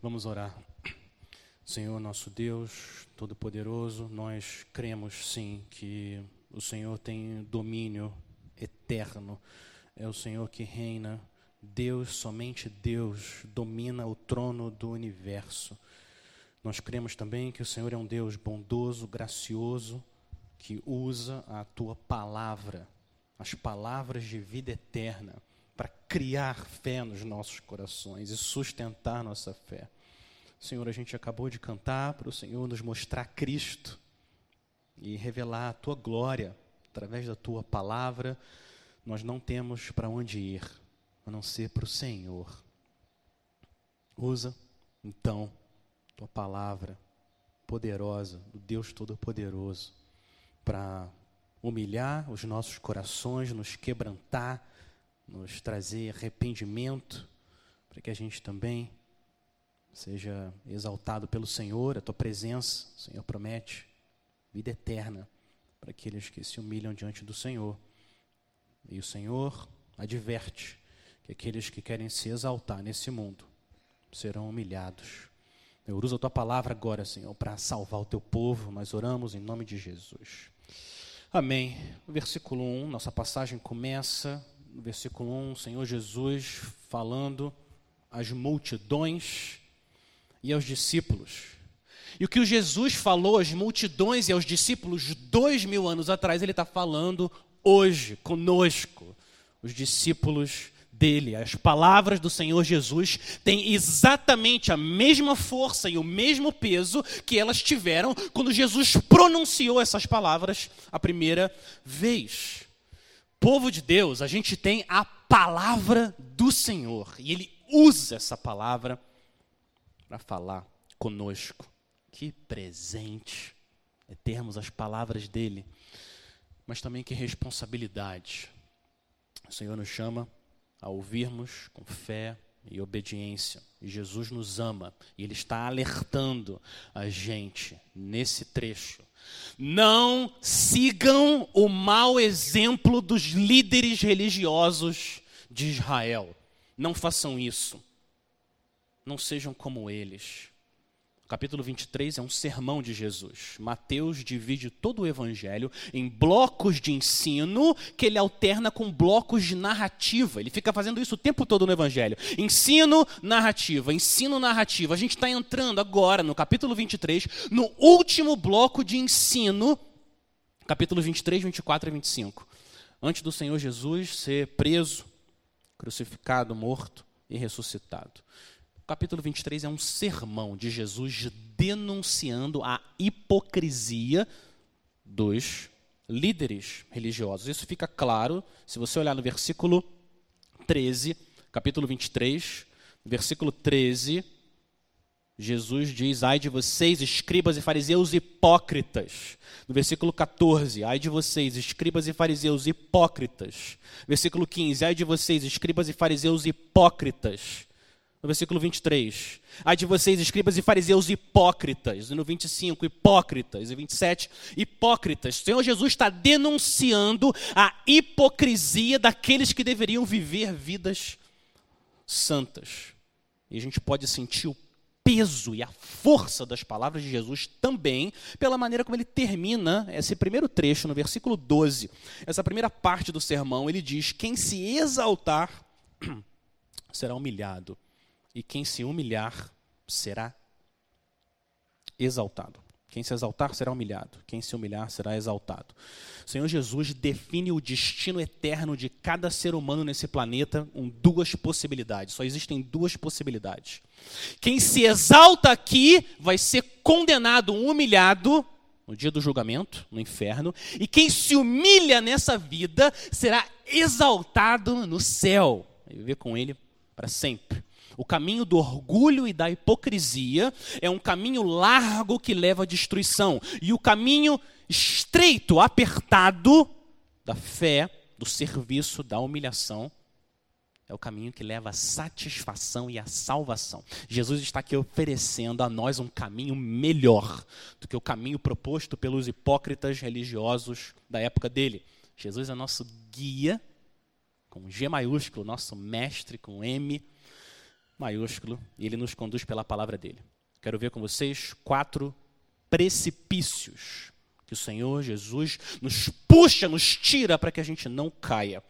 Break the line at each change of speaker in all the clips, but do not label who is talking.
Vamos orar. Senhor, nosso Deus Todo-Poderoso, nós cremos sim que o Senhor tem domínio eterno, é o Senhor que reina. Deus, somente Deus, domina o trono do universo. Nós cremos também que o Senhor é um Deus bondoso, gracioso, que usa a tua palavra, as palavras de vida eterna, para criar fé nos nossos corações e sustentar nossa fé. Senhor, a gente acabou de cantar para o Senhor nos mostrar Cristo e revelar a tua glória através da tua palavra. Nós não temos para onde ir, a não ser para o Senhor. Usa, então, tua palavra poderosa, do Deus Todo-Poderoso, para humilhar os nossos corações, nos quebrantar, nos trazer arrependimento, para que a gente também seja exaltado pelo Senhor, a tua presença, o Senhor promete vida eterna para aqueles que se humilham diante do Senhor. E o Senhor adverte que aqueles que querem se exaltar nesse mundo serão humilhados. Eu uso a tua palavra agora, Senhor, para salvar o teu povo. Nós oramos em nome de Jesus. Amém. Versículo 1, nossa passagem começa no versículo 1, Senhor Jesus falando às multidões e aos discípulos. E o que o Jesus falou às multidões e aos discípulos dois mil anos atrás, ele está falando hoje, conosco, os discípulos dele. As palavras do Senhor Jesus têm exatamente a mesma força e o mesmo peso que elas tiveram quando Jesus pronunciou essas palavras a primeira vez. Povo de Deus, a gente tem a palavra do Senhor e ele usa essa palavra para falar conosco. Que presente é termos as palavras dele, mas também que responsabilidade. O Senhor nos chama a ouvirmos com fé e obediência. E Jesus nos ama e Ele está alertando a gente nesse trecho. Não sigam o mau exemplo dos líderes religiosos de Israel. Não façam isso não sejam como eles. Capítulo 23 é um sermão de Jesus. Mateus divide todo o evangelho em blocos de ensino que ele alterna com blocos de narrativa. Ele fica fazendo isso o tempo todo no evangelho. Ensino, narrativa, ensino, narrativa. A gente está entrando agora no capítulo 23, no último bloco de ensino, capítulo 23, 24 e 25. Antes do Senhor Jesus ser preso, crucificado, morto e ressuscitado capítulo 23 é um sermão de Jesus denunciando a hipocrisia dos líderes religiosos. Isso fica claro se você olhar no versículo 13, capítulo 23, versículo 13. Jesus diz: Ai de vocês, escribas e fariseus hipócritas. No versículo 14, ai de vocês, escribas e fariseus hipócritas. Versículo 15, ai de vocês, escribas e fariseus hipócritas no versículo 23. Ai de vocês, escribas e fariseus hipócritas. E no 25, hipócritas. E 27, hipócritas. O Senhor Jesus está denunciando a hipocrisia daqueles que deveriam viver vidas santas. E a gente pode sentir o peso e a força das palavras de Jesus também pela maneira como ele termina esse primeiro trecho, no versículo 12. Essa primeira parte do sermão, ele diz: Quem se exaltar será humilhado e quem se humilhar será exaltado. Quem se exaltar será humilhado, quem se humilhar será exaltado. O Senhor Jesus define o destino eterno de cada ser humano nesse planeta com duas possibilidades. Só existem duas possibilidades. Quem se exalta aqui vai ser condenado, humilhado no dia do julgamento, no inferno, e quem se humilha nessa vida será exaltado no céu, viver com ele para sempre. O caminho do orgulho e da hipocrisia é um caminho largo que leva à destruição. E o caminho estreito, apertado da fé, do serviço, da humilhação, é o caminho que leva à satisfação e à salvação. Jesus está aqui oferecendo a nós um caminho melhor do que o caminho proposto pelos hipócritas religiosos da época dele. Jesus é nosso guia, com G maiúsculo, nosso mestre com M maiúsculo e ele nos conduz pela palavra dele. Quero ver com vocês quatro precipícios que o Senhor Jesus nos puxa, nos tira para que a gente não caia.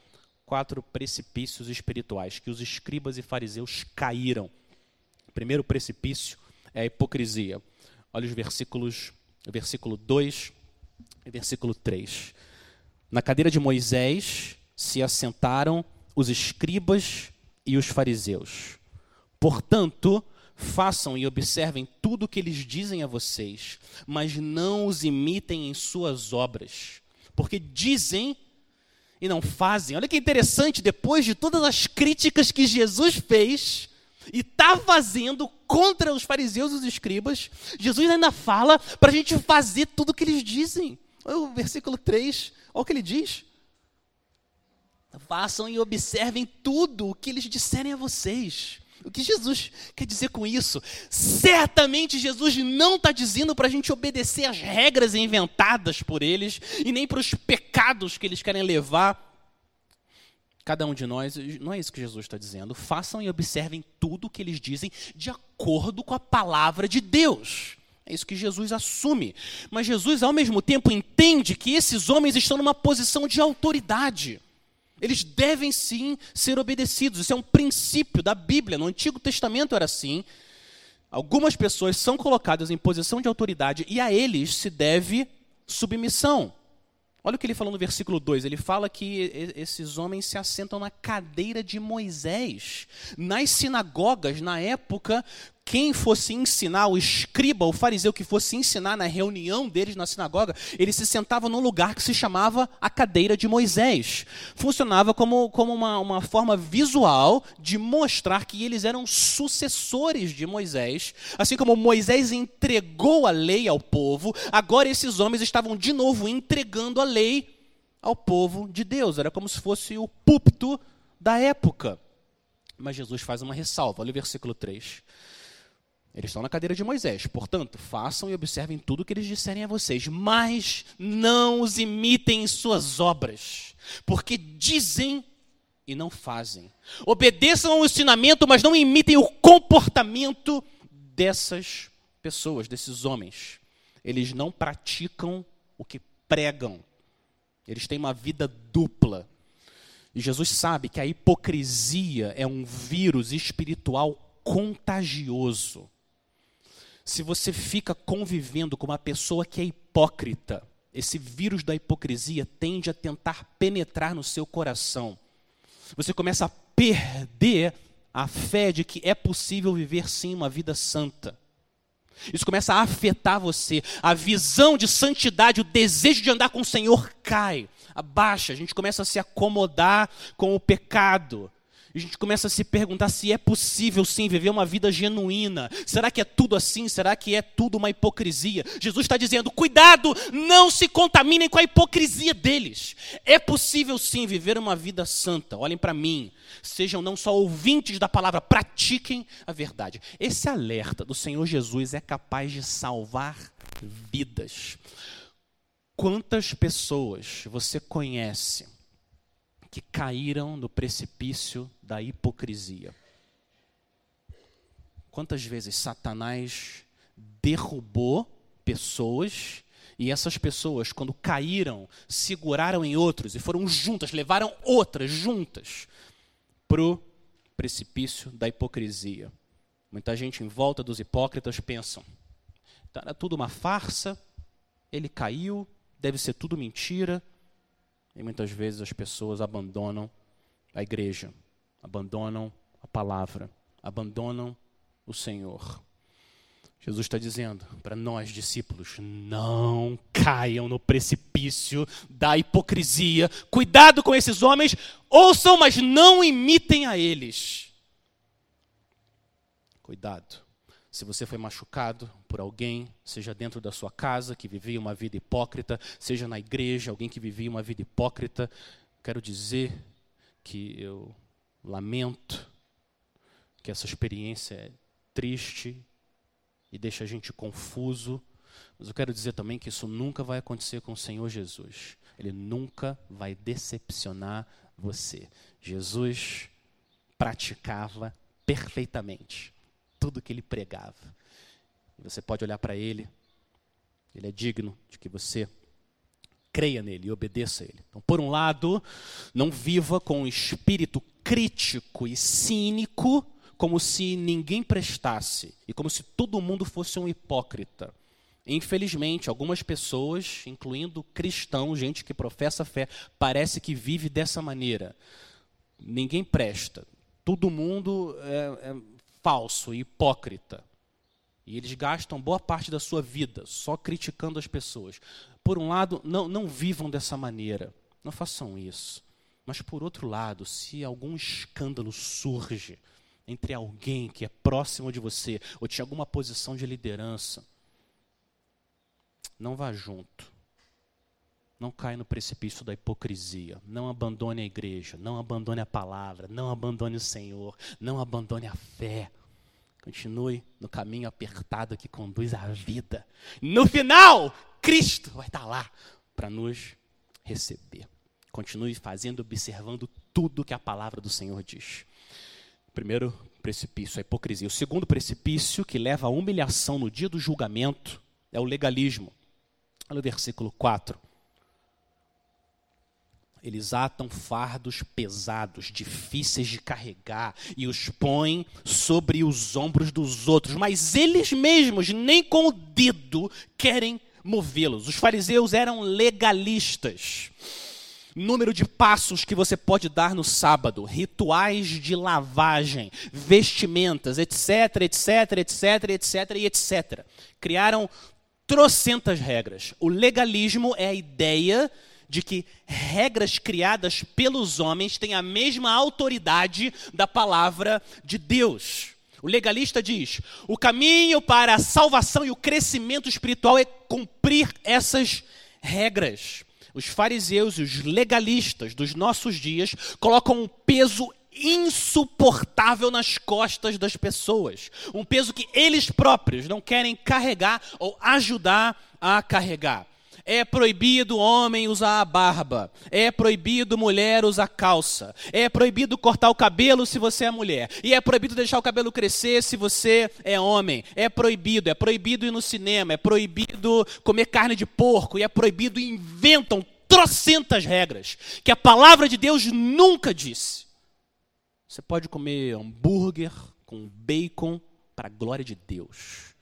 Quatro precipícios espirituais que os escribas e fariseus caíram. O primeiro precipício é a hipocrisia. Olha os versículos, versículo 2 e versículo 3. Na cadeira de Moisés se assentaram os escribas e os fariseus. Portanto, façam e observem tudo o que eles dizem a vocês, mas não os imitem em suas obras, porque dizem e não fazem. Olha que interessante, depois de todas as críticas que Jesus fez e está fazendo contra os fariseus e os escribas, Jesus ainda fala para a gente fazer tudo o que eles dizem. Olha o versículo 3, olha o que ele diz. Façam e observem tudo o que eles disserem a vocês. O que Jesus quer dizer com isso? Certamente Jesus não está dizendo para a gente obedecer às regras inventadas por eles e nem para os pecados que eles querem levar cada um de nós. Não é isso que Jesus está dizendo. Façam e observem tudo o que eles dizem de acordo com a palavra de Deus. É isso que Jesus assume. Mas Jesus, ao mesmo tempo, entende que esses homens estão numa posição de autoridade. Eles devem sim ser obedecidos. Isso é um princípio da Bíblia. No Antigo Testamento era assim. Algumas pessoas são colocadas em posição de autoridade e a eles se deve submissão. Olha o que ele falou no versículo 2. Ele fala que esses homens se assentam na cadeira de Moisés. Nas sinagogas, na época, quem fosse ensinar, o escriba, o fariseu que fosse ensinar na reunião deles na sinagoga, ele se sentava num lugar que se chamava a cadeira de Moisés. Funcionava como, como uma, uma forma visual de mostrar que eles eram sucessores de Moisés. Assim como Moisés entregou a lei ao povo, agora esses homens estavam de novo entregando a lei ao povo de Deus. Era como se fosse o púlpito da época. Mas Jesus faz uma ressalva, olha o versículo 3. Eles estão na cadeira de Moisés. Portanto, façam e observem tudo o que eles disserem a vocês, mas não os imitem em suas obras, porque dizem e não fazem. Obedeçam ao ensinamento, mas não imitem o comportamento dessas pessoas, desses homens. Eles não praticam o que pregam. Eles têm uma vida dupla. E Jesus sabe que a hipocrisia é um vírus espiritual contagioso se você fica convivendo com uma pessoa que é hipócrita, esse vírus da hipocrisia tende a tentar penetrar no seu coração. Você começa a perder a fé de que é possível viver sim uma vida santa. Isso começa a afetar você. A visão de santidade, o desejo de andar com o Senhor cai, abaixa. A gente começa a se acomodar com o pecado a gente começa a se perguntar se é possível sim viver uma vida genuína. Será que é tudo assim? Será que é tudo uma hipocrisia? Jesus está dizendo: cuidado, não se contaminem com a hipocrisia deles. É possível sim viver uma vida santa. Olhem para mim. Sejam não só ouvintes da palavra, pratiquem a verdade. Esse alerta do Senhor Jesus é capaz de salvar vidas. Quantas pessoas você conhece? Que caíram no precipício da hipocrisia. Quantas vezes Satanás derrubou pessoas e essas pessoas, quando caíram, seguraram em outros e foram juntas, levaram outras juntas para o precipício da hipocrisia. Muita gente em volta dos hipócritas pensam: tá, era tudo uma farsa, ele caiu, deve ser tudo mentira, e muitas vezes as pessoas abandonam a igreja, abandonam a palavra, abandonam o Senhor. Jesus está dizendo para nós, discípulos, não caiam no precipício da hipocrisia. Cuidado com esses homens, ouçam, mas não imitem a eles. Cuidado. Se você foi machucado por alguém, seja dentro da sua casa, que vivia uma vida hipócrita, seja na igreja, alguém que vivia uma vida hipócrita, quero dizer que eu lamento que essa experiência é triste e deixa a gente confuso, mas eu quero dizer também que isso nunca vai acontecer com o Senhor Jesus. Ele nunca vai decepcionar você. Jesus praticava perfeitamente tudo que ele pregava. Você pode olhar para ele, ele é digno de que você creia nele e obedeça a ele. Então, por um lado, não viva com um espírito crítico e cínico, como se ninguém prestasse e como se todo mundo fosse um hipócrita. Infelizmente, algumas pessoas, incluindo cristãos, gente que professa fé, parece que vive dessa maneira. Ninguém presta. Todo mundo é, é falso, hipócrita. E eles gastam boa parte da sua vida só criticando as pessoas. Por um lado, não, não vivam dessa maneira. Não façam isso. Mas, por outro lado, se algum escândalo surge entre alguém que é próximo de você ou tinha alguma posição de liderança, não vá junto. Não caia no precipício da hipocrisia. Não abandone a igreja. Não abandone a palavra. Não abandone o Senhor. Não abandone a fé. Continue no caminho apertado que conduz à vida. No final, Cristo vai estar lá para nos receber. Continue fazendo, observando tudo que a palavra do Senhor diz. Primeiro precipício, a hipocrisia. O segundo precipício, que leva à humilhação no dia do julgamento, é o legalismo. Olha o versículo 4. Eles atam fardos pesados, difíceis de carregar, e os põem sobre os ombros dos outros, mas eles mesmos, nem com o dedo, querem movê-los. Os fariseus eram legalistas. Número de passos que você pode dar no sábado, rituais de lavagem, vestimentas, etc, etc, etc, etc e etc. Criaram trocentas regras. O legalismo é a ideia de que regras criadas pelos homens têm a mesma autoridade da palavra de Deus. O legalista diz: o caminho para a salvação e o crescimento espiritual é cumprir essas regras. Os fariseus e os legalistas dos nossos dias colocam um peso insuportável nas costas das pessoas. Um peso que eles próprios não querem carregar ou ajudar a carregar. É proibido homem usar a barba. É proibido mulher usar calça. É proibido cortar o cabelo se você é mulher. E é proibido deixar o cabelo crescer se você é homem. É proibido. É proibido ir no cinema. É proibido comer carne de porco. E é proibido. Inventam trocentas regras que a palavra de Deus nunca disse. Você pode comer hambúrguer com bacon para a glória de Deus.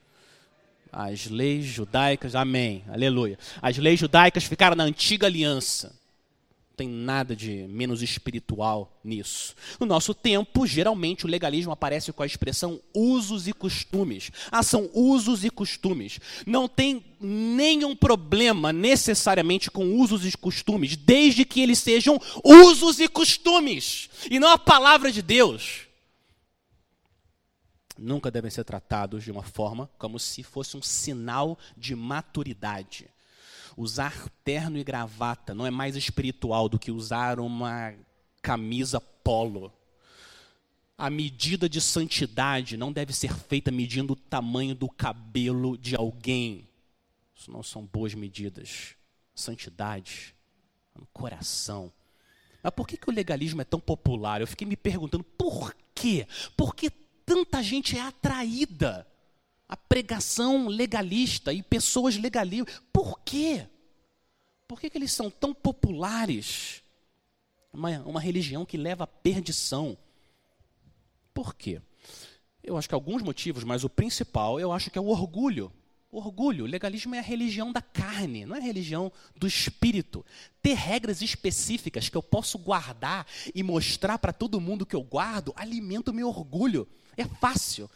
As leis judaicas, amém, aleluia. As leis judaicas ficaram na antiga aliança. Não tem nada de menos espiritual nisso. No nosso tempo, geralmente o legalismo aparece com a expressão usos e costumes. Ah, são usos e costumes. Não tem nenhum problema necessariamente com usos e costumes, desde que eles sejam usos e costumes, e não a palavra de Deus nunca devem ser tratados de uma forma como se fosse um sinal de maturidade. Usar terno e gravata não é mais espiritual do que usar uma camisa polo. A medida de santidade não deve ser feita medindo o tamanho do cabelo de alguém. Isso não são boas medidas. Santidade no coração. Mas por que, que o legalismo é tão popular? Eu fiquei me perguntando por quê? Por que tanta gente é atraída à pregação legalista e pessoas legalistas. Por quê? Por que, que eles são tão populares? Uma, uma religião que leva à perdição. Por quê? Eu acho que alguns motivos, mas o principal eu acho que é o orgulho. Orgulho, legalismo é a religião da carne, não é a religião do espírito. Ter regras específicas que eu posso guardar e mostrar para todo mundo que eu guardo alimenta o meu orgulho. É fácil.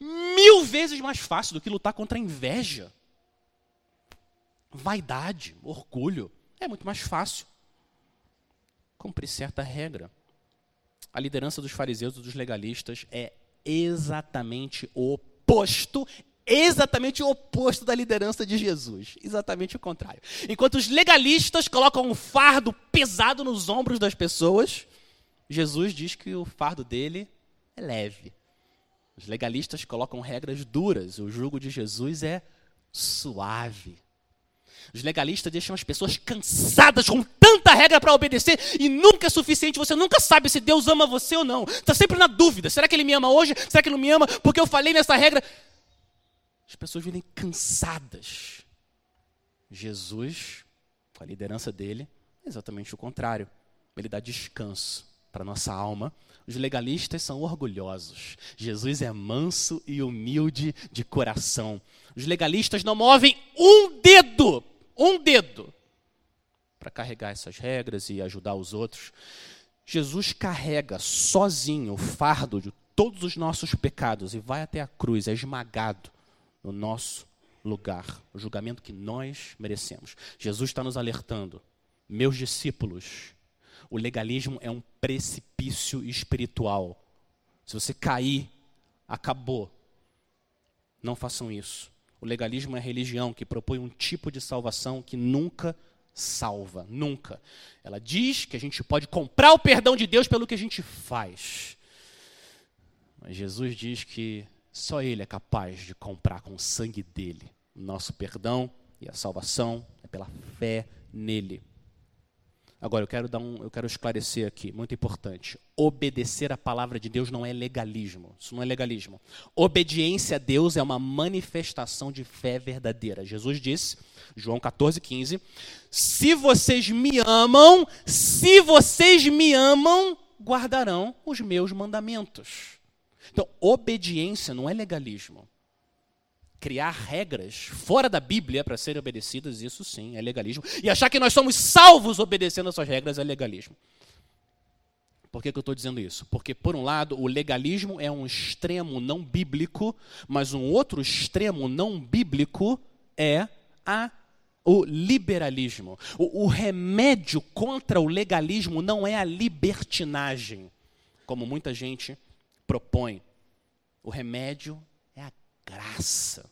Mil vezes mais fácil do que lutar contra a inveja. Vaidade, orgulho. É muito mais fácil. Cumprir certa regra. A liderança dos fariseus e dos legalistas é exatamente o oposto exatamente o oposto da liderança de Jesus. Exatamente o contrário. Enquanto os legalistas colocam um fardo pesado nos ombros das pessoas, Jesus diz que o fardo dele é leve. Os legalistas colocam regras duras, o jugo de Jesus é suave. Os legalistas deixam as pessoas cansadas com tanta regra para obedecer e nunca é suficiente. Você nunca sabe se Deus ama você ou não. Está sempre na dúvida: será que Ele me ama hoje? Será que Ele não me ama? Porque eu falei nessa regra. As pessoas vivem cansadas. Jesus, com a liderança dele, é exatamente o contrário. Ele dá descanso para nossa alma. Os legalistas são orgulhosos. Jesus é manso e humilde de coração. Os legalistas não movem um dedo um dedo para carregar essas regras e ajudar os outros. Jesus carrega sozinho o fardo de todos os nossos pecados e vai até a cruz, é esmagado no nosso lugar, o julgamento que nós merecemos. Jesus está nos alertando, meus discípulos, o legalismo é um precipício espiritual. Se você cair, acabou. Não façam isso. O legalismo é a religião que propõe um tipo de salvação que nunca salva, nunca. Ela diz que a gente pode comprar o perdão de Deus pelo que a gente faz. Mas Jesus diz que só Ele é capaz de comprar com o sangue dele o nosso perdão e a salvação é pela fé nele. Agora eu quero dar um, eu quero esclarecer aqui, muito importante. Obedecer a palavra de Deus não é legalismo. Isso não é legalismo. Obediência a Deus é uma manifestação de fé verdadeira. Jesus disse, João 14:15, se vocês me amam, se vocês me amam, guardarão os meus mandamentos. Então, obediência não é legalismo criar regras fora da Bíblia para serem obedecidas, isso sim é legalismo. E achar que nós somos salvos obedecendo essas regras é legalismo. Por que, que eu estou dizendo isso? Porque, por um lado, o legalismo é um extremo não bíblico, mas um outro extremo não bíblico é a, o liberalismo. O, o remédio contra o legalismo não é a libertinagem, como muita gente propõe. O remédio graça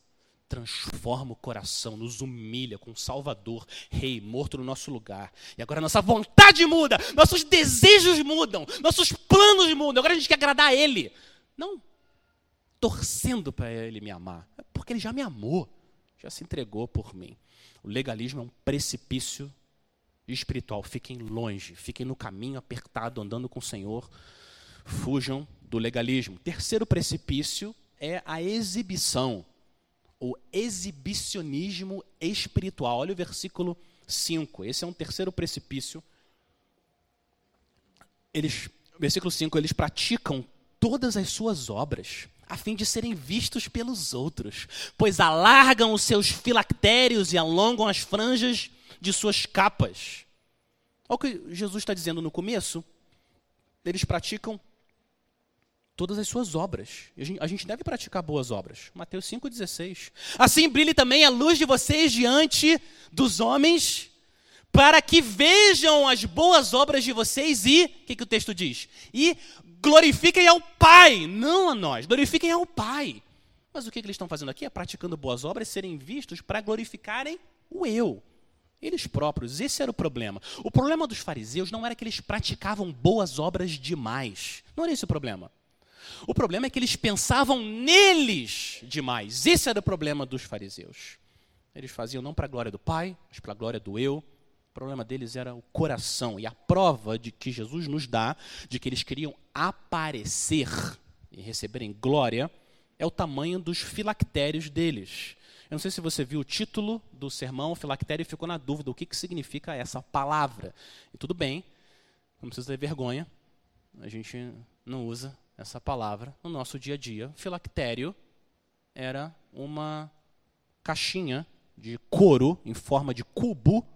transforma o coração, nos humilha com o Salvador, Rei, morto no nosso lugar. E agora nossa vontade muda, nossos desejos mudam, nossos planos mudam. Agora a gente quer agradar a Ele. Não torcendo para Ele me amar, é porque Ele já me amou, já se entregou por mim. O legalismo é um precipício espiritual. Fiquem longe, fiquem no caminho apertado, andando com o Senhor. Fujam do legalismo. Terceiro precipício é a exibição o exibicionismo espiritual. Olha o versículo 5. Esse é um terceiro precipício. Eles, versículo 5, eles praticam todas as suas obras a fim de serem vistos pelos outros, pois alargam os seus filactérios e alongam as franjas de suas capas. Olha o que Jesus está dizendo no começo. Eles praticam todas as suas obras. A gente deve praticar boas obras. Mateus 5,16. Assim brilhe também a luz de vocês diante dos homens, para que vejam as boas obras de vocês e, o que, que o texto diz? E glorifiquem ao Pai, não a nós, glorifiquem ao Pai. Mas o que, que eles estão fazendo aqui? É praticando boas obras, serem vistos para glorificarem o eu. Eles próprios, esse era o problema. O problema dos fariseus não era que eles praticavam boas obras demais. Não era esse o problema. O problema é que eles pensavam neles demais. Esse era o problema dos fariseus. Eles faziam não para a glória do Pai, mas para a glória do eu. O problema deles era o coração. E a prova de que Jesus nos dá de que eles queriam aparecer e receberem glória é o tamanho dos filactérios deles. Eu não sei se você viu o título do sermão, o filactério, e ficou na dúvida o que, que significa essa palavra. E tudo bem, não precisa ter vergonha, a gente não usa essa palavra no nosso dia a dia. Filactério era uma caixinha de couro em forma de cubo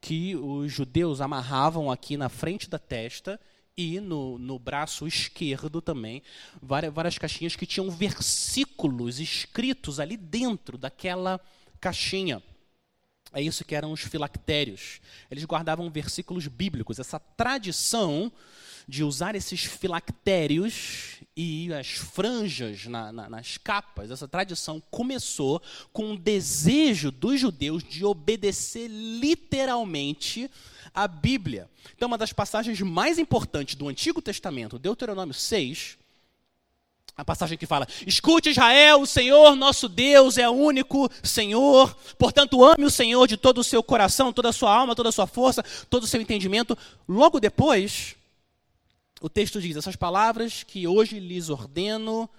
que os judeus amarravam aqui na frente da testa e no, no braço esquerdo também, várias, várias caixinhas que tinham versículos escritos ali dentro daquela caixinha. É isso que eram os filactérios. Eles guardavam versículos bíblicos. Essa tradição de usar esses filactérios e as franjas na, na, nas capas, essa tradição começou com o desejo dos judeus de obedecer literalmente a Bíblia. Então, uma das passagens mais importantes do Antigo Testamento, Deuteronômio 6, A passagem que fala: Escute Israel, o Senhor nosso Deus é o único Senhor, portanto ame o Senhor de todo o seu coração, toda a sua alma, toda a sua força, todo o seu entendimento. Logo depois, o texto diz: Essas palavras que hoje lhes ordeno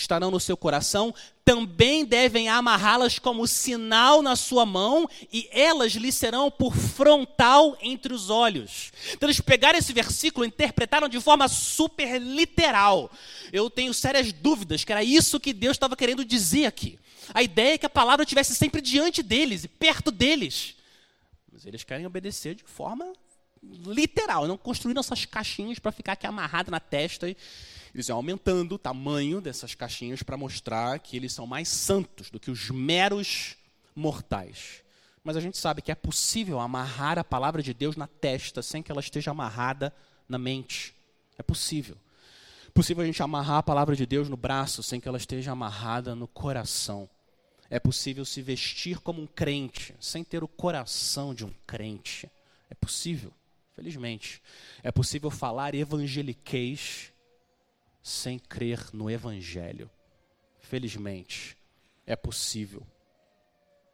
estarão no seu coração, também devem amarrá-las como sinal na sua mão, e elas lhe serão por frontal entre os olhos. Então, eles pegaram esse versículo e interpretaram de forma super literal. Eu tenho sérias dúvidas que era isso que Deus estava querendo dizer aqui. A ideia é que a palavra estivesse sempre diante deles e perto deles. Mas eles querem obedecer de forma literal, não construíram essas caixinhas para ficar aqui amarrada na testa e eles iam aumentando o tamanho dessas caixinhas para mostrar que eles são mais santos do que os meros mortais. Mas a gente sabe que é possível amarrar a palavra de Deus na testa sem que ela esteja amarrada na mente. É possível. É possível a gente amarrar a palavra de Deus no braço sem que ela esteja amarrada no coração. É possível se vestir como um crente sem ter o coração de um crente. É possível, felizmente. É possível falar evangeliquez sem crer no Evangelho. Felizmente, é possível.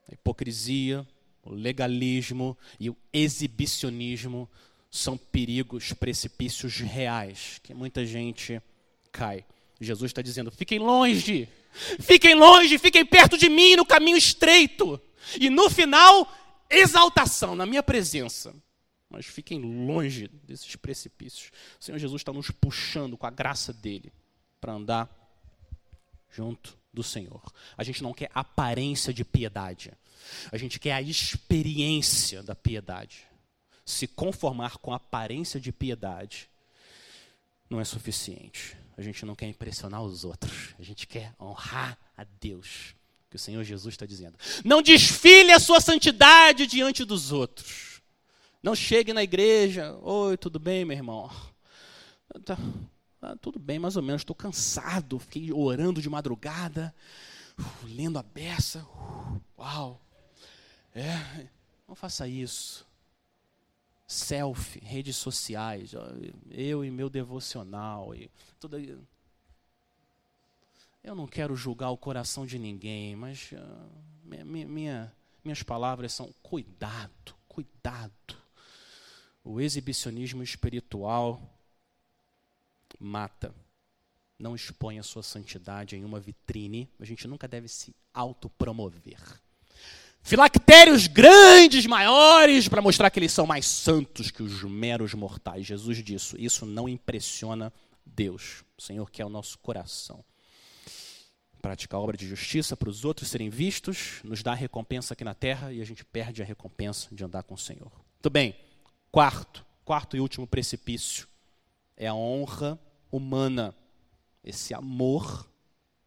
A hipocrisia, o legalismo e o exibicionismo são perigos, precipícios reais que muita gente cai. Jesus está dizendo: fiquem longe, fiquem longe, fiquem perto de mim no caminho estreito. E no final, exaltação na minha presença mas fiquem longe desses precipícios. O Senhor Jesus está nos puxando com a graça dele para andar junto do Senhor. A gente não quer aparência de piedade, a gente quer a experiência da piedade. Se conformar com a aparência de piedade não é suficiente. A gente não quer impressionar os outros, a gente quer honrar a Deus. Que o Senhor Jesus está dizendo. Não desfile a sua santidade diante dos outros não chegue na igreja, oi, tudo bem, meu irmão? Tá, tá tudo bem, mais ou menos, estou cansado, fiquei orando de madrugada, uh, lendo a beça, uh, uau. É, não faça isso. Selfie, redes sociais, eu e meu devocional, e tudo. Eu não quero julgar o coração de ninguém, mas uh, minha, minha, minhas palavras são cuidado, cuidado. O exibicionismo espiritual mata. Não expõe a sua santidade em uma vitrine. A gente nunca deve se autopromover. Filactérios grandes, maiores, para mostrar que eles são mais santos que os meros mortais. Jesus disse: Isso não impressiona Deus. O Senhor quer o nosso coração. Praticar a obra de justiça para os outros serem vistos, nos dá recompensa aqui na terra e a gente perde a recompensa de andar com o Senhor. Muito bem. Quarto, quarto e último precipício é a honra humana, esse amor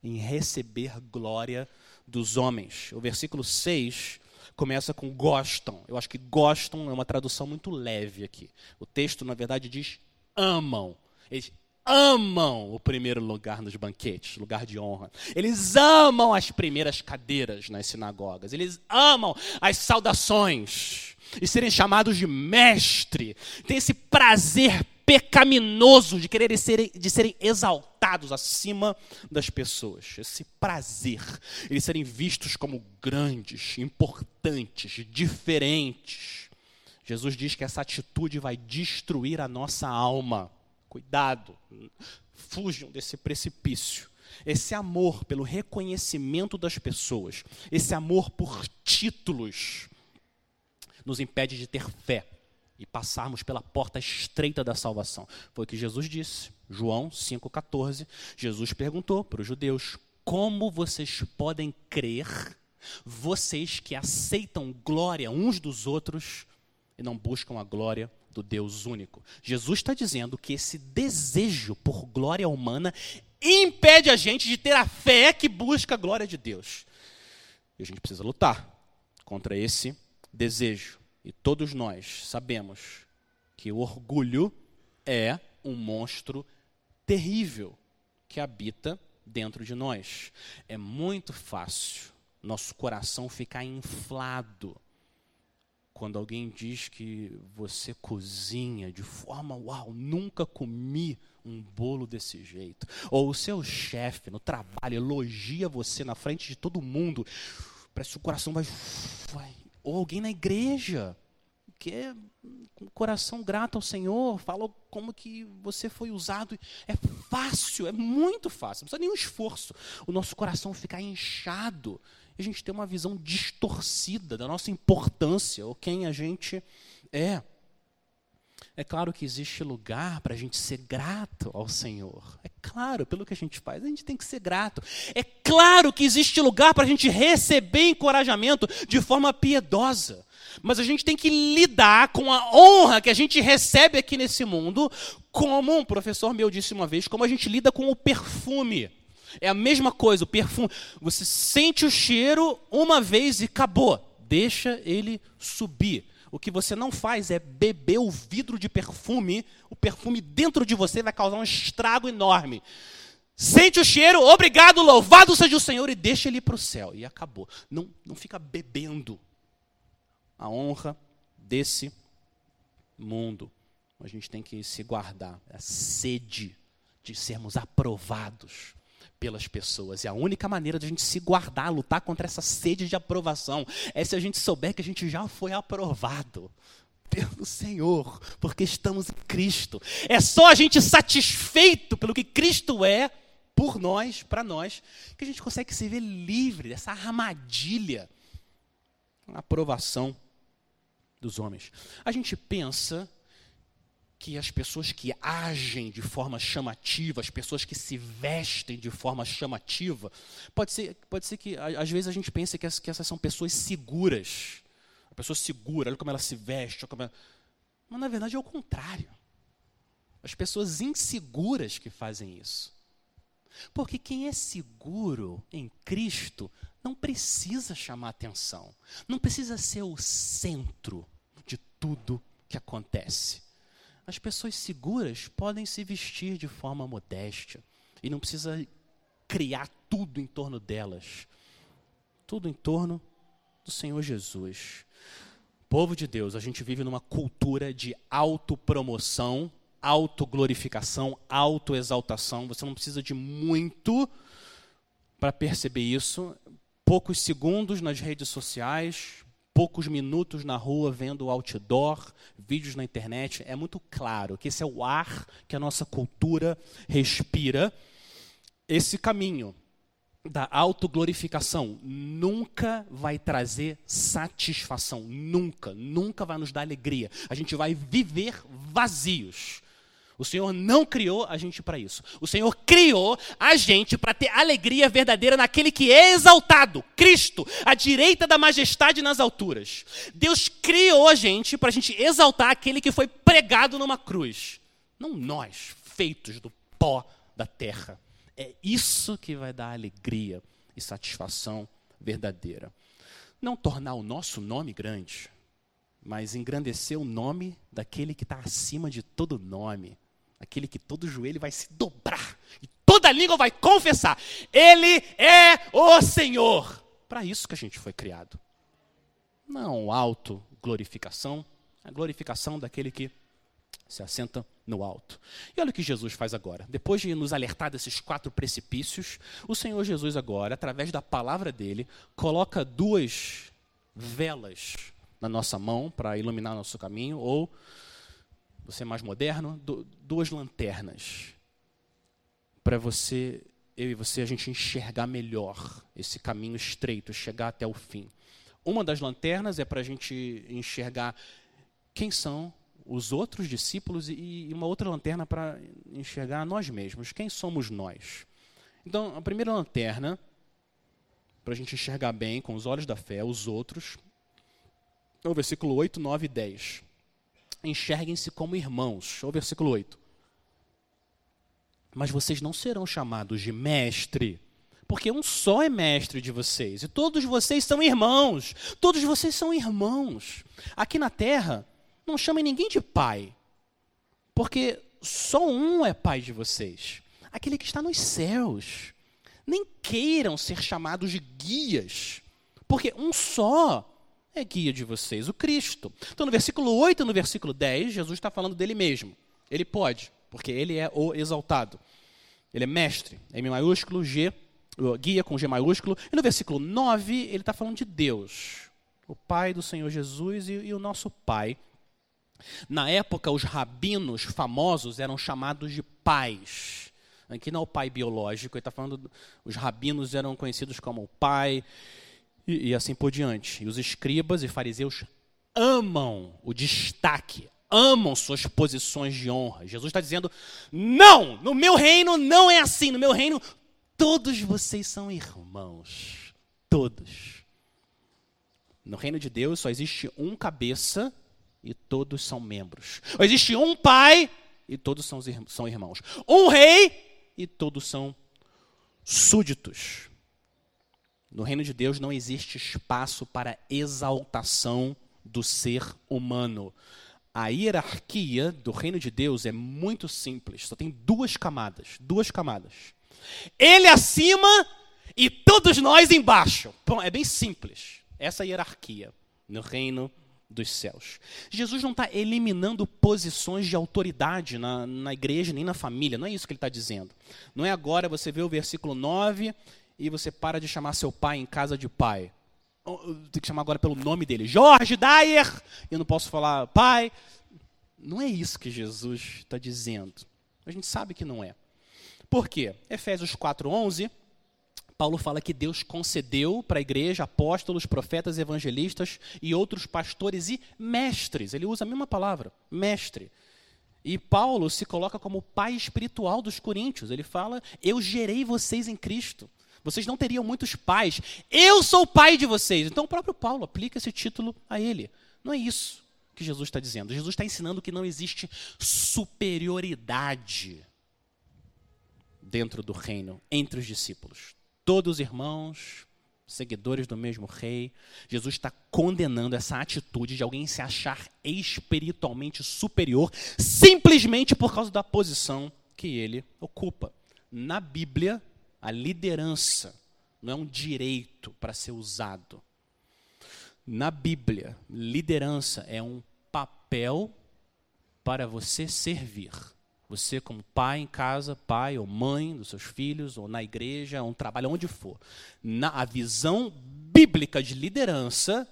em receber glória dos homens. O versículo 6 começa com gostam. Eu acho que gostam é uma tradução muito leve aqui. O texto, na verdade, diz amam. Eles amam o primeiro lugar nos banquetes, lugar de honra. Eles amam as primeiras cadeiras nas sinagogas. Eles amam as saudações e serem chamados de mestre, tem esse prazer pecaminoso de querer serem, de serem exaltados acima das pessoas. Esse prazer, eles serem vistos como grandes, importantes, diferentes. Jesus diz que essa atitude vai destruir a nossa alma. Cuidado, fujam desse precipício. Esse amor pelo reconhecimento das pessoas, esse amor por títulos, nos impede de ter fé e passarmos pela porta estreita da salvação. Foi o que Jesus disse. João 5,14. Jesus perguntou para os judeus: Como vocês podem crer, vocês que aceitam glória uns dos outros e não buscam a glória do Deus único? Jesus está dizendo que esse desejo por glória humana impede a gente de ter a fé que busca a glória de Deus. E a gente precisa lutar contra esse desejo. E todos nós sabemos que o orgulho é um monstro terrível que habita dentro de nós. É muito fácil nosso coração ficar inflado quando alguém diz que você cozinha de forma, uau, nunca comi um bolo desse jeito, ou o seu chefe no trabalho elogia você na frente de todo mundo, parece que o coração vai, vai. Ou alguém na igreja, que é com o coração grato ao Senhor, fala como que você foi usado. É fácil, é muito fácil, não precisa nenhum esforço. O nosso coração ficar inchado a gente ter uma visão distorcida da nossa importância ou quem a gente é. É claro que existe lugar para a gente ser grato ao Senhor. É claro, pelo que a gente faz, a gente tem que ser grato. É claro que existe lugar para a gente receber encorajamento de forma piedosa. Mas a gente tem que lidar com a honra que a gente recebe aqui nesse mundo, como um professor meu disse uma vez, como a gente lida com o perfume. É a mesma coisa, o perfume. Você sente o cheiro uma vez e acabou. Deixa ele subir. O que você não faz é beber o vidro de perfume, o perfume dentro de você vai causar um estrago enorme. Sente o cheiro, obrigado, louvado seja o Senhor, e deixa ele para o céu. E acabou. Não, não fica bebendo a honra desse mundo. A gente tem que se guardar. A sede de sermos aprovados pelas pessoas. E a única maneira de a gente se guardar, lutar contra essa sede de aprovação, é se a gente souber que a gente já foi aprovado pelo Senhor, porque estamos em Cristo. É só a gente satisfeito pelo que Cristo é por nós, para nós, que a gente consegue se ver livre dessa armadilha, a aprovação dos homens. A gente pensa que as pessoas que agem de forma chamativa, as pessoas que se vestem de forma chamativa, pode ser, pode ser que às vezes a gente pense que, que essas são pessoas seguras. A pessoa segura, olha como ela se veste, olha como ela... mas na verdade é o contrário. As pessoas inseguras que fazem isso. Porque quem é seguro em Cristo não precisa chamar atenção, não precisa ser o centro de tudo que acontece. As pessoas seguras podem se vestir de forma modéstia e não precisa criar tudo em torno delas. Tudo em torno do Senhor Jesus. Povo de Deus, a gente vive numa cultura de autopromoção, autoglorificação, autoexaltação. Você não precisa de muito para perceber isso. Poucos segundos nas redes sociais, poucos minutos na rua vendo outdoor, vídeos na internet, é muito claro que esse é o ar que a nossa cultura respira. Esse caminho da autoglorificação nunca vai trazer satisfação, nunca, nunca vai nos dar alegria. A gente vai viver vazios. O Senhor não criou a gente para isso. O Senhor criou a gente para ter alegria verdadeira naquele que é exaltado, Cristo, à direita da majestade nas alturas. Deus criou a gente para a gente exaltar aquele que foi pregado numa cruz. Não nós, feitos do pó da terra. É isso que vai dar alegria e satisfação verdadeira. Não tornar o nosso nome grande, mas engrandecer o nome daquele que está acima de todo nome aquele que todo joelho vai se dobrar e toda língua vai confessar: Ele é o Senhor. Para isso que a gente foi criado. Não auto-glorificação, a glorificação daquele que se assenta no alto. E olha o que Jesus faz agora. Depois de nos alertar desses quatro precipícios, o Senhor Jesus agora, através da palavra dele, coloca duas velas na nossa mão para iluminar nosso caminho, ou você é mais moderno, duas lanternas para você, eu e você, a gente enxergar melhor esse caminho estreito, chegar até o fim. Uma das lanternas é para a gente enxergar quem são os outros discípulos e uma outra lanterna para enxergar nós mesmos, quem somos nós. Então, a primeira lanterna, para a gente enxergar bem com os olhos da fé, os outros, é o versículo 8, 9 e 10 enxerguem-se como irmãos. O versículo 8. Mas vocês não serão chamados de mestre, porque um só é mestre de vocês, e todos vocês são irmãos. Todos vocês são irmãos. Aqui na terra, não chamem ninguém de pai, porque só um é pai de vocês, aquele que está nos céus. Nem queiram ser chamados de guias, porque um só é guia de vocês, o Cristo. Então, no versículo 8 e no versículo 10, Jesus está falando dele mesmo. Ele pode porque ele é o exaltado. Ele é mestre, M maiúsculo, G, guia com G maiúsculo. E no versículo 9, ele está falando de Deus, o Pai do Senhor Jesus e, e o nosso Pai. Na época, os rabinos famosos eram chamados de pais. Aqui não é o pai biológico, ele está falando, os rabinos eram conhecidos como o pai e, e assim por diante. E os escribas e fariseus amam o destaque, amam suas posições de honra. Jesus está dizendo: não, no meu reino não é assim. No meu reino, todos vocês são irmãos. Todos. No reino de Deus só existe um cabeça e todos são membros. Existe um pai e todos são, são irmãos. Um rei e todos são súditos. No reino de Deus não existe espaço para exaltação do ser humano. A hierarquia do reino de Deus é muito simples, só tem duas camadas, duas camadas. Ele acima e todos nós embaixo. Bom, é bem simples. Essa hierarquia no reino dos céus. Jesus não está eliminando posições de autoridade na, na igreja nem na família, não é isso que ele está dizendo. Não é agora você vê o versículo 9 e você para de chamar seu pai em casa de pai. Tem que chamar agora pelo nome dele. Jorge Dyer. Eu não posso falar pai. Não é isso que Jesus está dizendo. A gente sabe que não é. Por quê? Efésios 4:11, Paulo fala que Deus concedeu para a igreja apóstolos, profetas, evangelistas e outros pastores e mestres. Ele usa a mesma palavra, mestre. E Paulo se coloca como pai espiritual dos coríntios. Ele fala: Eu gerei vocês em Cristo. Vocês não teriam muitos pais. Eu sou o pai de vocês. Então o próprio Paulo aplica esse título a ele. Não é isso que Jesus está dizendo. Jesus está ensinando que não existe superioridade dentro do reino entre os discípulos. Todos irmãos, seguidores do mesmo rei. Jesus está condenando essa atitude de alguém se achar espiritualmente superior simplesmente por causa da posição que ele ocupa. Na Bíblia, a liderança não é um direito para ser usado. Na Bíblia, liderança é um papel para você servir. Você, como pai em casa, pai ou mãe dos seus filhos, ou na igreja, ou um trabalho, onde for. Na, a visão bíblica de liderança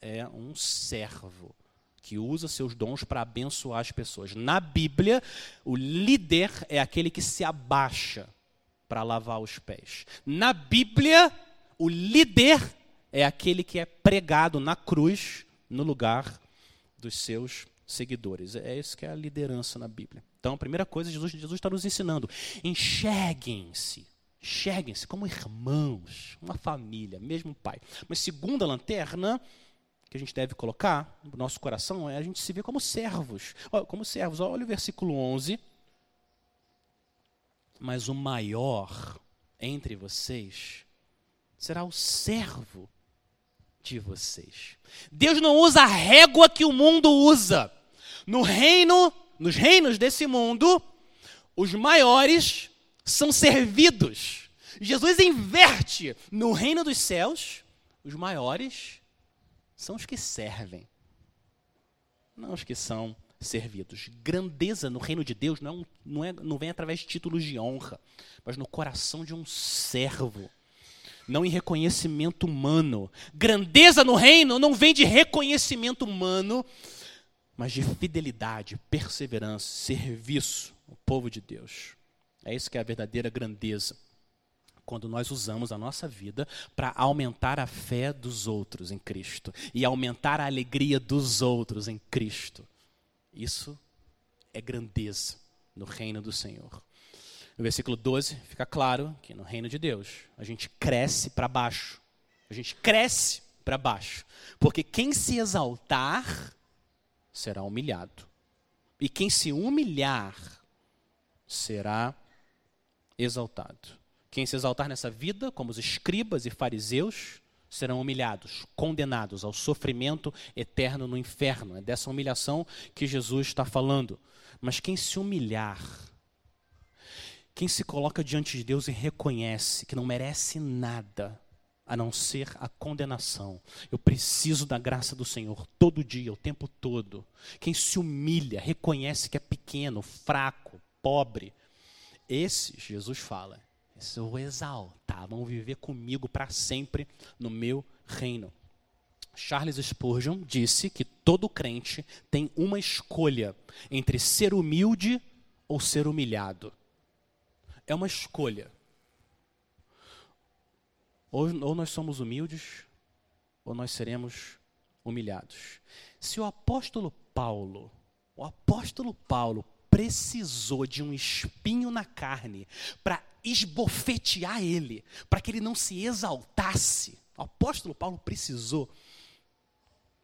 é um servo que usa seus dons para abençoar as pessoas. Na Bíblia, o líder é aquele que se abaixa para lavar os pés. Na Bíblia, o líder é aquele que é pregado na cruz no lugar dos seus seguidores. É isso que é a liderança na Bíblia. Então, a primeira coisa, Jesus, Jesus está nos ensinando: enxerguem-se. Enxerguem-se como irmãos, uma família, mesmo pai. Mas segunda lanterna que a gente deve colocar no nosso coração é a gente se ver como servos. Como servos. Olha o versículo 11 mas o maior entre vocês será o servo de vocês. Deus não usa a régua que o mundo usa. No reino, nos reinos desse mundo, os maiores são servidos. Jesus inverte. No reino dos céus, os maiores são os que servem, não os que são servidos. Grandeza no reino de Deus não, é não, é, não vem através de títulos de honra, mas no coração de um servo. Não em reconhecimento humano. Grandeza no reino não vem de reconhecimento humano, mas de fidelidade, perseverança, serviço ao povo de Deus. É isso que é a verdadeira grandeza. Quando nós usamos a nossa vida para aumentar a fé dos outros em Cristo e aumentar a alegria dos outros em Cristo. Isso é grandeza no reino do Senhor. No versículo 12 fica claro que no reino de Deus a gente cresce para baixo. A gente cresce para baixo. Porque quem se exaltar será humilhado. E quem se humilhar será exaltado. Quem se exaltar nessa vida, como os escribas e fariseus, serão humilhados, condenados ao sofrimento eterno no inferno. É dessa humilhação que Jesus está falando. Mas quem se humilhar, quem se coloca diante de Deus e reconhece que não merece nada, a não ser a condenação. Eu preciso da graça do Senhor todo dia, o tempo todo. Quem se humilha, reconhece que é pequeno, fraco, pobre, esses, Jesus fala, eu vou exaltar, vão viver comigo para sempre no meu reino. Charles Spurgeon disse que todo crente tem uma escolha entre ser humilde ou ser humilhado. É uma escolha. Ou, ou nós somos humildes, ou nós seremos humilhados. Se o apóstolo Paulo, o apóstolo Paulo precisou de um espinho na carne para esbofetear ele, para que ele não se exaltasse. O apóstolo Paulo precisou.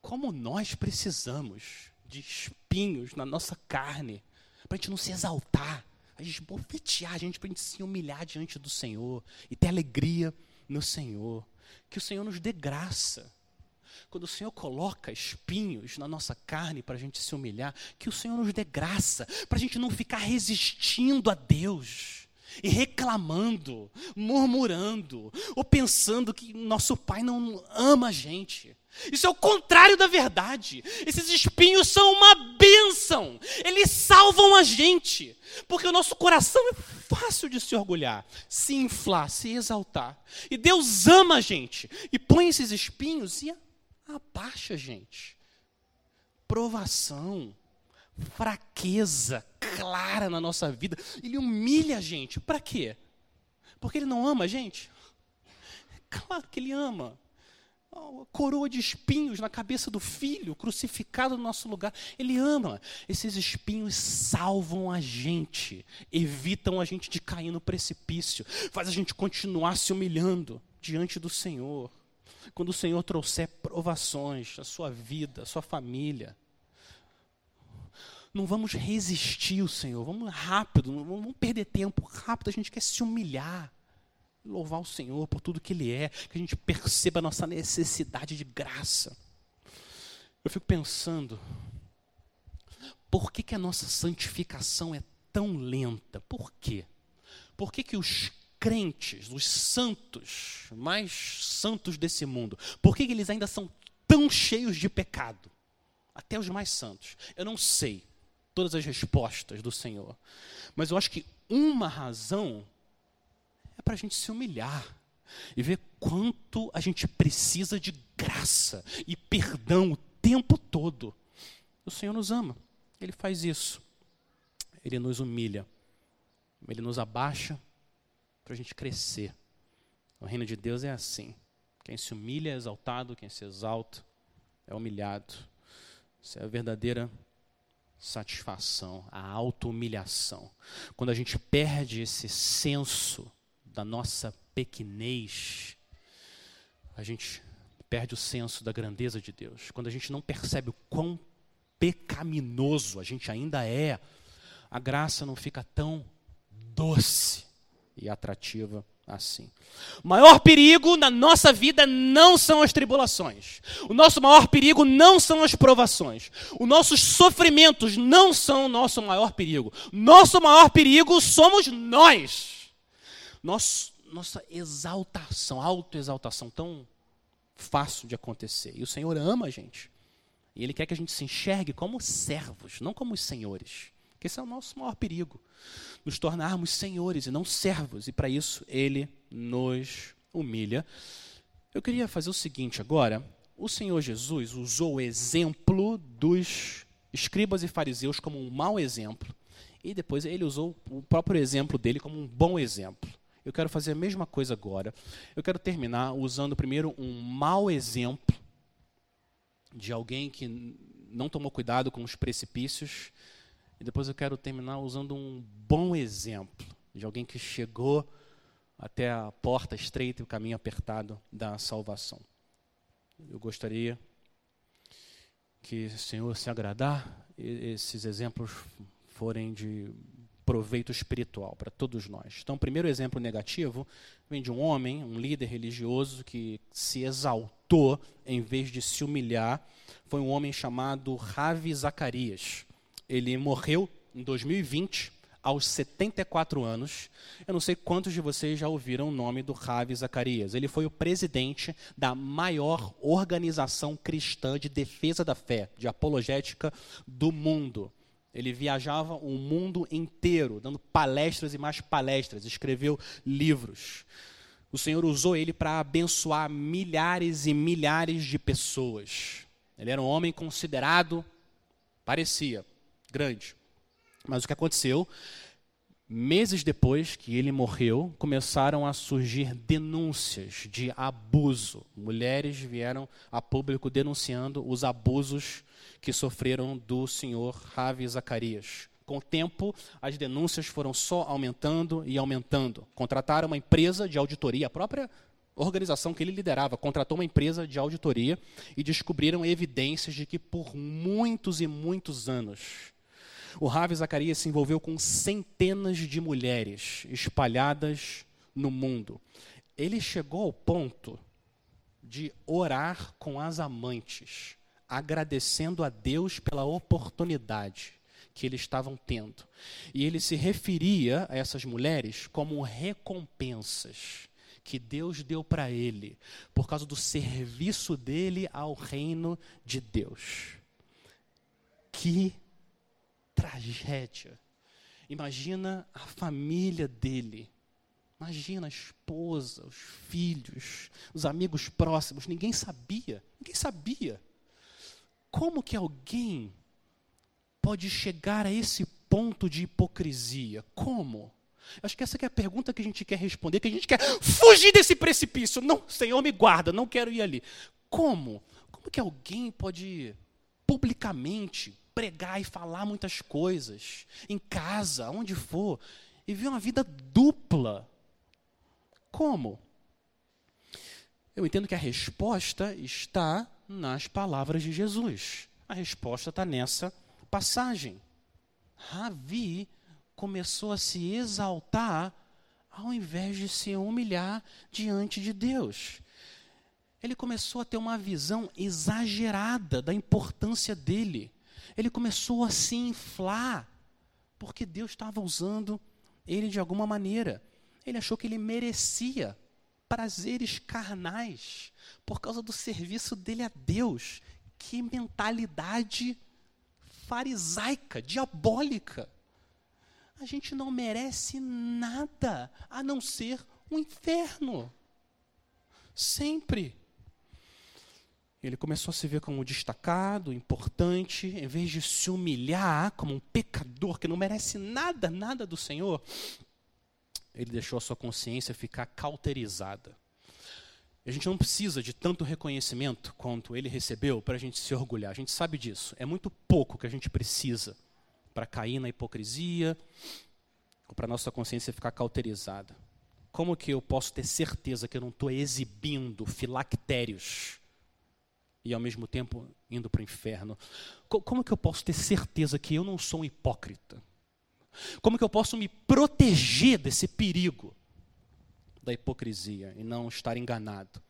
Como nós precisamos de espinhos na nossa carne, para a gente não se exaltar, a gente bofetear a gente, para a gente se humilhar diante do Senhor e ter alegria no Senhor. Que o Senhor nos dê graça. Quando o Senhor coloca espinhos na nossa carne para a gente se humilhar, que o Senhor nos dê graça, para a gente não ficar resistindo a Deus e reclamando, murmurando, ou pensando que nosso Pai não ama a gente. Isso é o contrário da verdade. Esses espinhos são uma bênção. Eles salvam a gente. Porque o nosso coração é fácil de se orgulhar, se inflar, se exaltar. E Deus ama a gente. E põe esses espinhos e abaixa a gente. Provação, fraqueza clara na nossa vida. Ele humilha a gente. Para quê? Porque ele não ama a gente? Claro que ele ama coroa de espinhos na cabeça do filho, crucificado no nosso lugar. Ele ama. Esses espinhos salvam a gente, evitam a gente de cair no precipício, faz a gente continuar se humilhando diante do Senhor. Quando o Senhor trouxer provações à sua vida, à sua família, não vamos resistir ao Senhor, vamos rápido, não vamos perder tempo, rápido, a gente quer se humilhar louvar o Senhor por tudo que Ele é, que a gente perceba a nossa necessidade de graça. Eu fico pensando, por que, que a nossa santificação é tão lenta? Por quê? Por que, que os crentes, os santos, mais santos desse mundo, por que, que eles ainda são tão cheios de pecado? Até os mais santos. Eu não sei todas as respostas do Senhor, mas eu acho que uma razão é para a gente se humilhar e ver quanto a gente precisa de graça e perdão o tempo todo. O Senhor nos ama, Ele faz isso. Ele nos humilha, Ele nos abaixa para a gente crescer. O reino de Deus é assim. Quem se humilha é exaltado, quem se exalta é humilhado. Isso é a verdadeira satisfação, a auto-humilhação. Quando a gente perde esse senso da nossa pequenez, a gente perde o senso da grandeza de Deus. Quando a gente não percebe o quão pecaminoso a gente ainda é, a graça não fica tão doce e atrativa assim. O maior perigo na nossa vida não são as tribulações. O nosso maior perigo não são as provações. Os nossos sofrimentos não são o nosso maior perigo. Nosso maior perigo somos nós nosso, nossa exaltação, autoexaltação tão fácil de acontecer. E o Senhor ama a gente. E Ele quer que a gente se enxergue como servos, não como os senhores. Que esse é o nosso maior perigo. Nos tornarmos senhores e não servos. E para isso Ele nos humilha. Eu queria fazer o seguinte agora. O Senhor Jesus usou o exemplo dos escribas e fariseus como um mau exemplo. E depois ele usou o próprio exemplo dele como um bom exemplo. Eu quero fazer a mesma coisa agora. Eu quero terminar usando primeiro um mau exemplo de alguém que não tomou cuidado com os precipícios. E depois eu quero terminar usando um bom exemplo de alguém que chegou até a porta estreita e o caminho apertado da salvação. Eu gostaria que o Senhor se agradar, esses exemplos forem de proveito espiritual para todos nós. Então, o primeiro exemplo negativo vem de um homem, um líder religioso que se exaltou em vez de se humilhar. Foi um homem chamado Ravi Zacarias. Ele morreu em 2020, aos 74 anos. Eu não sei quantos de vocês já ouviram o nome do Ravi Zacarias. Ele foi o presidente da maior organização cristã de defesa da fé, de apologética do mundo. Ele viajava o mundo inteiro, dando palestras e mais palestras, escreveu livros. O Senhor usou ele para abençoar milhares e milhares de pessoas. Ele era um homem considerado, parecia, grande mas o que aconteceu, meses depois que ele morreu, começaram a surgir denúncias de abuso. Mulheres vieram a público denunciando os abusos que sofreram do senhor Ravi Zacarias. Com o tempo, as denúncias foram só aumentando e aumentando. Contrataram uma empresa de auditoria, a própria organização que ele liderava contratou uma empresa de auditoria e descobriram evidências de que por muitos e muitos anos o Ravi Zacarias se envolveu com centenas de mulheres espalhadas no mundo. Ele chegou ao ponto de orar com as amantes, agradecendo a Deus pela oportunidade que eles estavam tendo. E ele se referia a essas mulheres como recompensas que Deus deu para ele por causa do serviço dele ao reino de Deus. Que tragédia. Imagina a família dele. Imagina a esposa, os filhos, os amigos próximos. Ninguém sabia. Ninguém sabia. Como que alguém pode chegar a esse ponto de hipocrisia? Como? Acho que essa é a pergunta que a gente quer responder, que a gente quer fugir desse precipício. Não, Senhor, me guarda, não quero ir ali. Como? Como que alguém pode publicamente pregar e falar muitas coisas, em casa, onde for, e viver uma vida dupla. Como? Eu entendo que a resposta está nas palavras de Jesus. A resposta está nessa passagem. Ravi começou a se exaltar ao invés de se humilhar diante de Deus. Ele começou a ter uma visão exagerada da importância dele ele começou a se inflar, porque Deus estava usando ele de alguma maneira. Ele achou que ele merecia prazeres carnais por causa do serviço dele a Deus. Que mentalidade farisaica, diabólica. A gente não merece nada a não ser o um inferno. Sempre. Ele começou a se ver como destacado, importante, em vez de se humilhar como um pecador que não merece nada, nada do Senhor. Ele deixou a sua consciência ficar cauterizada. A gente não precisa de tanto reconhecimento quanto ele recebeu para a gente se orgulhar. A gente sabe disso. É muito pouco que a gente precisa para cair na hipocrisia ou para a nossa consciência ficar cauterizada. Como que eu posso ter certeza que eu não estou exibindo filactérios? E ao mesmo tempo indo para o inferno. Como que eu posso ter certeza que eu não sou um hipócrita? Como que eu posso me proteger desse perigo da hipocrisia e não estar enganado?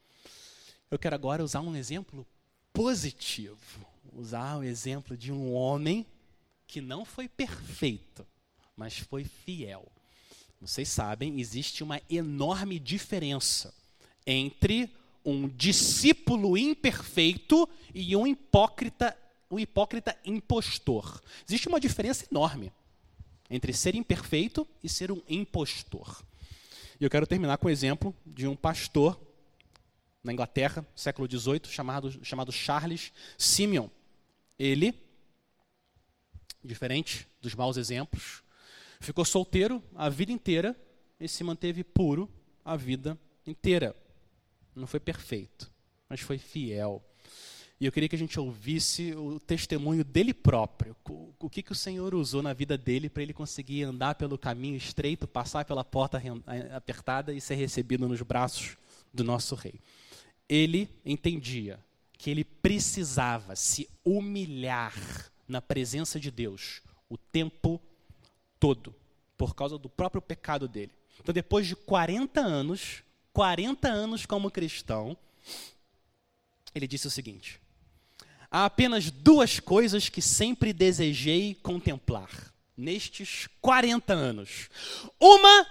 Eu quero agora usar um exemplo positivo, usar o exemplo de um homem que não foi perfeito, mas foi fiel. Vocês sabem, existe uma enorme diferença entre um discípulo imperfeito e um hipócrita, um hipócrita impostor. Existe uma diferença enorme entre ser imperfeito e ser um impostor. E eu quero terminar com o exemplo de um pastor na Inglaterra, século XVIII, chamado, chamado Charles Simeon. Ele, diferente dos maus exemplos, ficou solteiro a vida inteira e se manteve puro a vida inteira. Não foi perfeito, mas foi fiel. E eu queria que a gente ouvisse o testemunho dele próprio. O que, que o Senhor usou na vida dele para ele conseguir andar pelo caminho estreito, passar pela porta apertada e ser recebido nos braços do nosso rei. Ele entendia que ele precisava se humilhar na presença de Deus o tempo todo, por causa do próprio pecado dele. Então, depois de 40 anos, 40 anos como cristão, ele disse o seguinte: há apenas duas coisas que sempre desejei contemplar: nestes 40 anos. Uma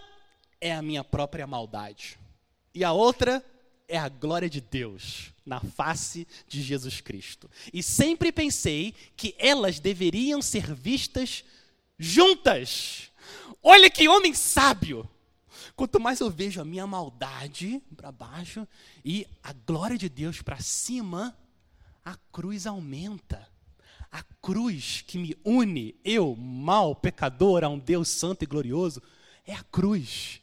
é a minha própria maldade, e a outra é a glória de Deus na face de Jesus Cristo. E sempre pensei que elas deveriam ser vistas juntas. Olha que homem sábio! Quanto mais eu vejo a minha maldade para baixo e a glória de Deus para cima, a cruz aumenta. A cruz que me une, eu, mal pecador, a um Deus santo e glorioso, é a cruz.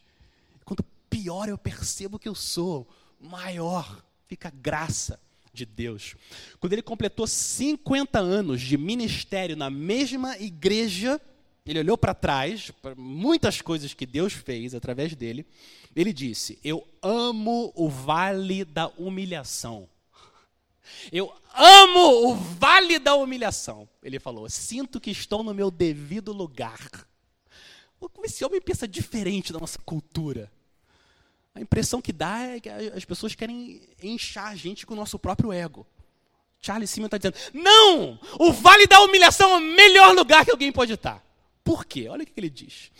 Quanto pior eu percebo que eu sou, maior fica a graça de Deus. Quando ele completou 50 anos de ministério na mesma igreja, ele olhou para trás, para muitas coisas que Deus fez através dele. Ele disse: Eu amo o vale da humilhação. Eu amo o vale da humilhação. Ele falou: Sinto que estou no meu devido lugar. Como esse homem pensa diferente da nossa cultura. A impressão que dá é que as pessoas querem inchar a gente com o nosso próprio ego. Charles Simon está dizendo: Não! O vale da humilhação é o melhor lugar que alguém pode estar. Por quê? Olha o que ele diz.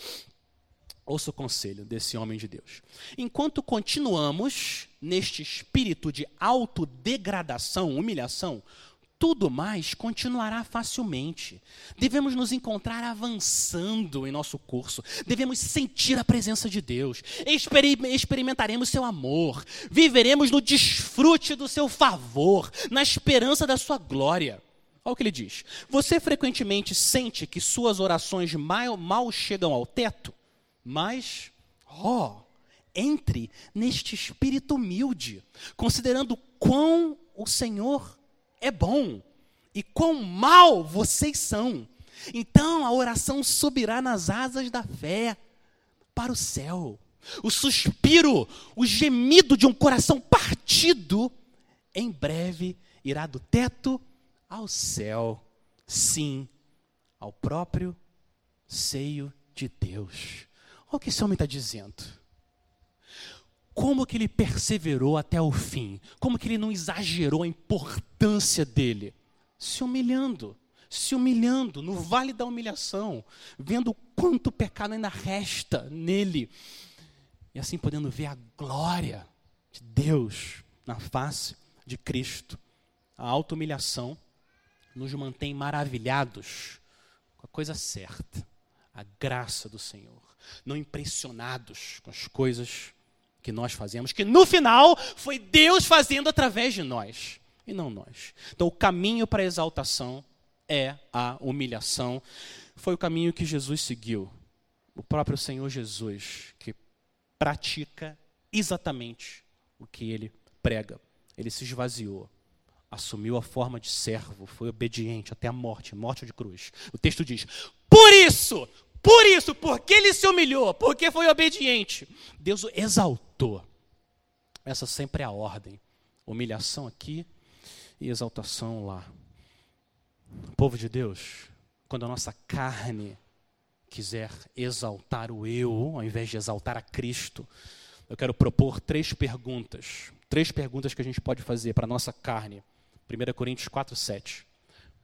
Ouça o conselho desse homem de Deus. Enquanto continuamos neste espírito de autodegradação, humilhação, tudo mais continuará facilmente. Devemos nos encontrar avançando em nosso curso. Devemos sentir a presença de Deus. experimentaremos seu amor. Viveremos no desfrute do seu favor, na esperança da sua glória. Olha o que ele diz. Você frequentemente sente que suas orações mal, mal chegam ao teto, mas, ó, oh, entre neste espírito humilde, considerando quão o Senhor é bom e quão mal vocês são. Então a oração subirá nas asas da fé para o céu. O suspiro, o gemido de um coração partido, em breve irá do teto ao céu, sim, ao próprio seio de Deus. Olha o que esse homem está dizendo. Como que ele perseverou até o fim? Como que ele não exagerou a importância dele? Se humilhando, se humilhando no vale da humilhação, vendo quanto pecado ainda resta nele, e assim podendo ver a glória de Deus na face de Cristo. A auto-humilhação nos mantém maravilhados com a coisa certa, a graça do Senhor, não impressionados com as coisas que nós fazemos, que no final foi Deus fazendo através de nós e não nós. Então, o caminho para a exaltação é a humilhação. Foi o caminho que Jesus seguiu. O próprio Senhor Jesus, que pratica exatamente o que ele prega. Ele se esvaziou assumiu a forma de servo, foi obediente até a morte, morte de cruz. O texto diz: Por isso, por isso, porque ele se humilhou, porque foi obediente, Deus o exaltou. Essa sempre é a ordem. Humilhação aqui e exaltação lá. Povo de Deus, quando a nossa carne quiser exaltar o eu, ao invés de exaltar a Cristo, eu quero propor três perguntas. Três perguntas que a gente pode fazer para a nossa carne 1 Coríntios 4, 7.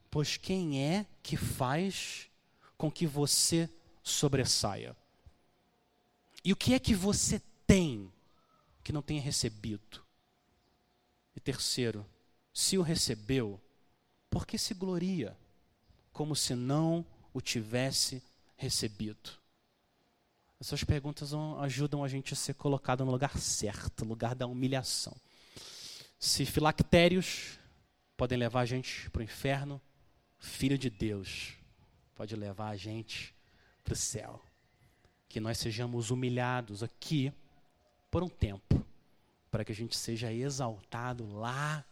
Pois quem é que faz com que você sobressaia? E o que é que você tem que não tenha recebido? E terceiro, se o recebeu, por que se gloria como se não o tivesse recebido? Essas perguntas ajudam a gente a ser colocado no lugar certo, lugar da humilhação. Se filactérios podem levar a gente para o inferno, Filho de Deus pode levar a gente para o céu. Que nós sejamos humilhados aqui por um tempo, para que a gente seja exaltado lá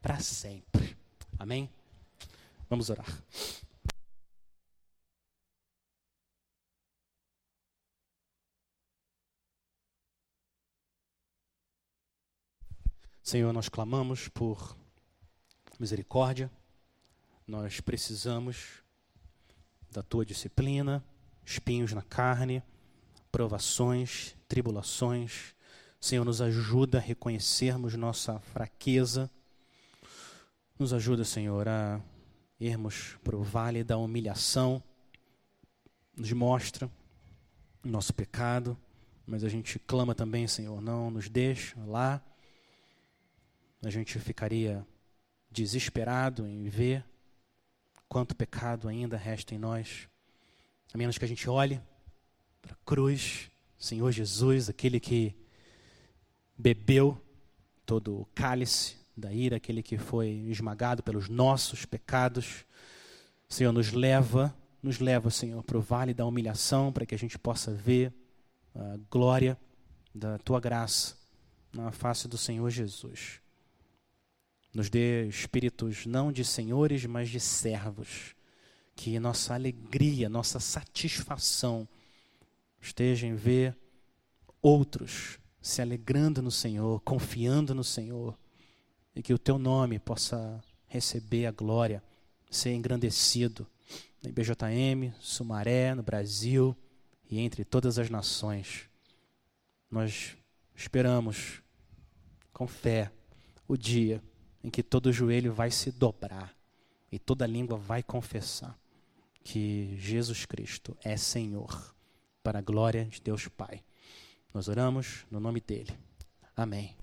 para sempre. Amém? Vamos orar. Senhor, nós clamamos por misericórdia, nós precisamos da tua disciplina, espinhos na carne, provações, tribulações. Senhor, nos ajuda a reconhecermos nossa fraqueza. Nos ajuda, Senhor, a irmos para o vale da humilhação, nos mostra o nosso pecado, mas a gente clama também, Senhor, não nos deixa lá. A gente ficaria desesperado em ver quanto pecado ainda resta em nós, a menos que a gente olhe para a cruz, Senhor Jesus, aquele que bebeu todo o cálice da ira, aquele que foi esmagado pelos nossos pecados. Senhor, nos leva, nos leva, Senhor, para o vale da humilhação, para que a gente possa ver a glória da tua graça na face do Senhor Jesus. Nos dê espíritos não de senhores, mas de servos. Que nossa alegria, nossa satisfação esteja em ver outros se alegrando no Senhor, confiando no Senhor, e que o teu nome possa receber a glória, ser engrandecido na IBJM, Sumaré, no Brasil e entre todas as nações. Nós esperamos com fé o dia em que todo joelho vai se dobrar e toda língua vai confessar que Jesus Cristo é Senhor, para a glória de Deus Pai. Nós oramos no nome dele. Amém.